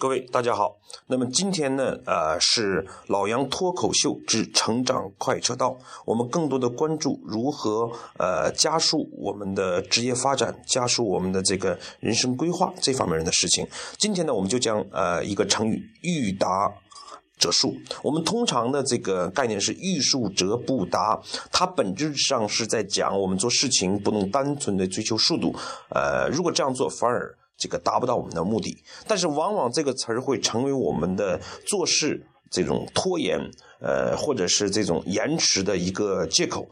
各位大家好，那么今天呢，呃，是老杨脱口秀之成长快车道。我们更多的关注如何呃加速我们的职业发展，加速我们的这个人生规划这方面的事情。今天呢，我们就将呃一个成语“欲达则速”。我们通常的这个概念是“欲速则不达”，它本质上是在讲我们做事情不能单纯的追求速度。呃，如果这样做，反而这个达不到我们的目的，但是往往这个词儿会成为我们的做事这种拖延，呃，或者是这种延迟的一个借口，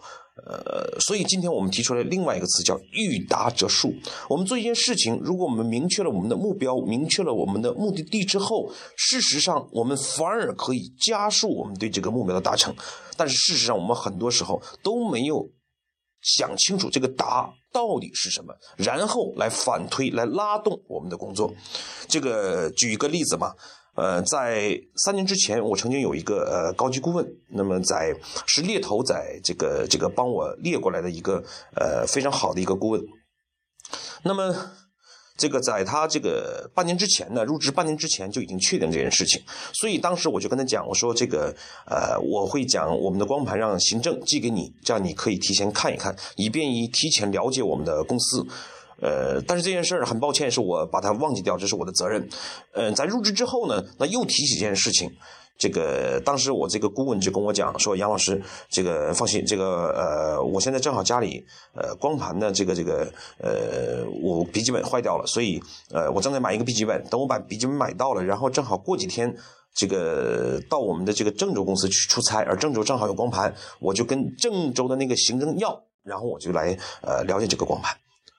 呃，所以今天我们提出来另外一个词叫“欲达则速”。我们做一件事情，如果我们明确了我们的目标，明确了我们的目的地之后，事实上我们反而可以加速我们对这个目标的达成。但是事实上，我们很多时候都没有。想清楚这个答到底是什么，然后来反推，来拉动我们的工作。这个举一个例子嘛，呃，在三年之前，我曾经有一个呃高级顾问，那么在是猎头在这个这个帮我列过来的一个呃非常好的一个顾问，那么。这个在他这个半年之前呢，入职半年之前就已经确定这件事情，所以当时我就跟他讲，我说这个呃，我会讲我们的光盘让行政寄给你，这样你可以提前看一看，以便于提前了解我们的公司。呃，但是这件事儿很抱歉，是我把它忘记掉，这是我的责任。嗯，在入职之后呢，那又提起这件事情。这个当时我这个顾问就跟我讲说，杨老师，这个放心，这个呃，我现在正好家里呃光盘的这个这个呃，我笔记本坏掉了，所以呃，我正在买一个笔记本，等我把笔记本买到了，然后正好过几天这个到我们的这个郑州公司去出差，而郑州正好有光盘，我就跟郑州的那个行政要，然后我就来呃了解这个光盘。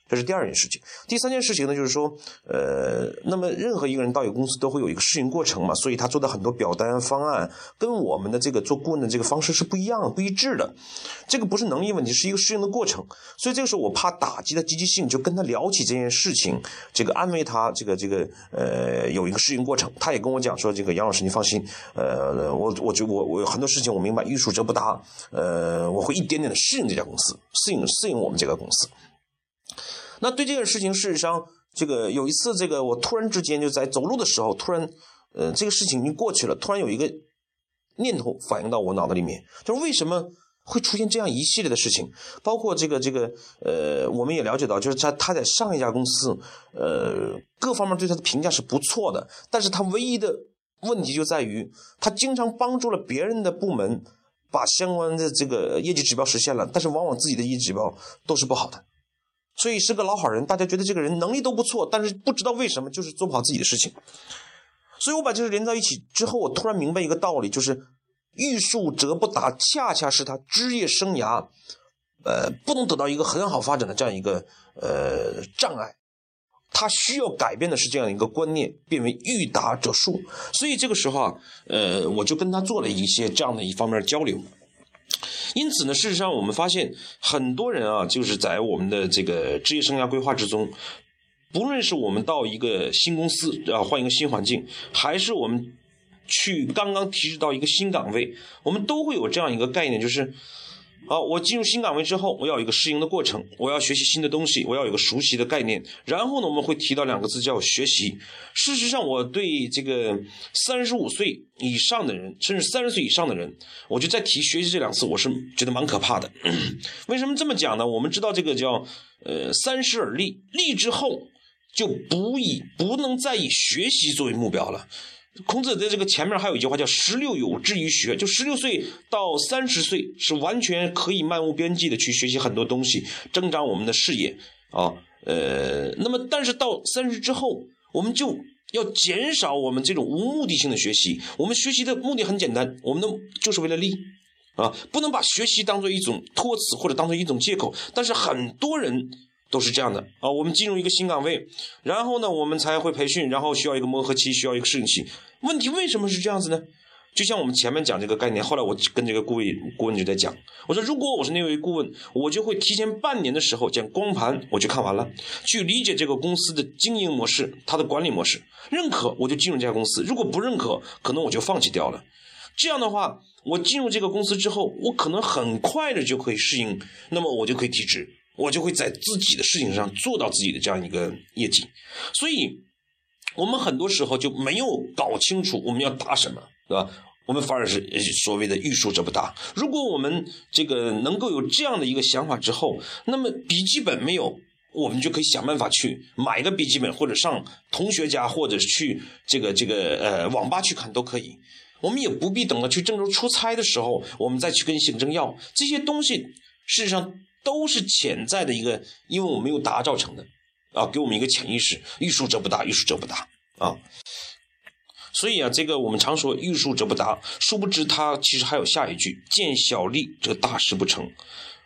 这是第二件事情，第三件事情呢，就是说，呃，那么任何一个人到一个公司都会有一个适应过程嘛，所以他做的很多表单方案跟我们的这个做顾问的这个方式是不一样、不一致的。这个不是能力问题，是一个适应的过程。所以这个时候我怕打击他积极性，就跟他聊起这件事情，这个安慰他，这个这个呃有一个适应过程。他也跟我讲说，这个杨老师你放心，呃，我我就我我很多事情我明白，欲速则不达，呃，我会一点点的适应这家公司，适应适应我们这个公司。那对这件事情，事实上，这个有一次，这个我突然之间就在走路的时候，突然，呃，这个事情已经过去了，突然有一个念头反映到我脑子里面，就是为什么会出现这样一系列的事情？包括这个这个，呃，我们也了解到，就是他他在上一家公司，呃，各方面对他的评价是不错的，但是他唯一的问题就在于，他经常帮助了别人的部门把相关的这个业绩指标实现了，但是往往自己的业绩指标都是不好的。所以是个老好人，大家觉得这个人能力都不错，但是不知道为什么就是做不好自己的事情。所以我把这个连在一起之后，我突然明白一个道理，就是欲速则不达，恰恰是他职业生涯，呃，不能得到一个很好发展的这样一个呃障碍。他需要改变的是这样一个观念，变为欲达则速。所以这个时候啊，呃，我就跟他做了一些这样的一方面交流。因此呢，事实上我们发现很多人啊，就是在我们的这个职业生涯规划之中，不论是我们到一个新公司啊，换一个新环境，还是我们去刚刚提示到一个新岗位，我们都会有这样一个概念，就是。好，我进入新岗位之后，我要有一个适应的过程，我要学习新的东西，我要有个熟悉的概念。然后呢，我们会提到两个字叫学习。事实上，我对这个三十五岁以上的人，甚至三十岁以上的人，我就在提学习这两次，我是觉得蛮可怕的。为什么这么讲呢？我们知道这个叫呃三十而立，立之后就不以不能再以学习作为目标了。孔子在这个前面还有一句话叫“十六有志于学”，就十六岁到三十岁是完全可以漫无边际的去学习很多东西，增长我们的视野啊。呃，那么但是到三十之后，我们就要减少我们这种无目的性的学习。我们学习的目的很简单，我们的就是为了利啊，不能把学习当做一种托词或者当做一种借口。但是很多人。都是这样的啊，我们进入一个新岗位，然后呢，我们才会培训，然后需要一个磨合期，需要一个适应期。问题为什么是这样子呢？就像我们前面讲这个概念，后来我跟这个顾问顾问就在讲，我说如果我是那位顾问，我就会提前半年的时候将光盘我就看完了，去理解这个公司的经营模式，它的管理模式，认可我就进入这家公司，如果不认可，可能我就放弃掉了。这样的话，我进入这个公司之后，我可能很快的就可以适应，那么我就可以提职。我就会在自己的事情上做到自己的这样一个业绩，所以我们很多时候就没有搞清楚我们要达什么，对吧？我们反而是所谓的欲速则不达。如果我们这个能够有这样的一个想法之后，那么笔记本没有，我们就可以想办法去买个笔记本，或者上同学家，或者去这个这个呃网吧去看都可以。我们也不必等到去郑州出差的时候，我们再去跟行政要这些东西。事实上都是潜在的一个，因为我没有达造成的啊，给我们一个潜意识：欲速则不达，欲速则不达啊。所以啊，这个我们常说欲速则不达，殊不知它其实还有下一句：见小利则大事不成。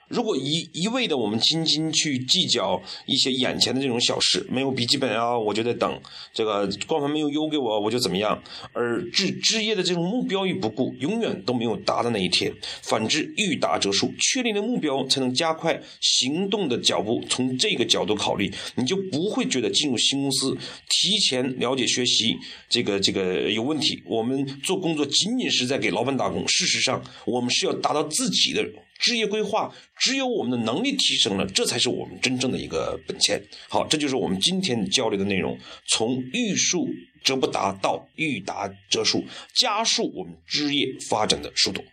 如果一一味的我们斤斤去计较一些眼前的这种小事，没有笔记本啊，我就在等这个光盘没有邮给我，我就怎么样？而置置业的这种目标与不顾，永远都没有达的那一天。反之，欲达则速，确定了目标才能加快行动的脚步。从这个角度考虑，你就不会觉得进入新公司提前了解学习这个这个有问题。我们做工作仅仅是在给老板打工，事实上我们是要达到自己的。职业规划，只有我们的能力提升了，这才是我们真正的一个本钱。好，这就是我们今天交流的内容，从欲速则不达到欲达则速，加速我们职业发展的速度。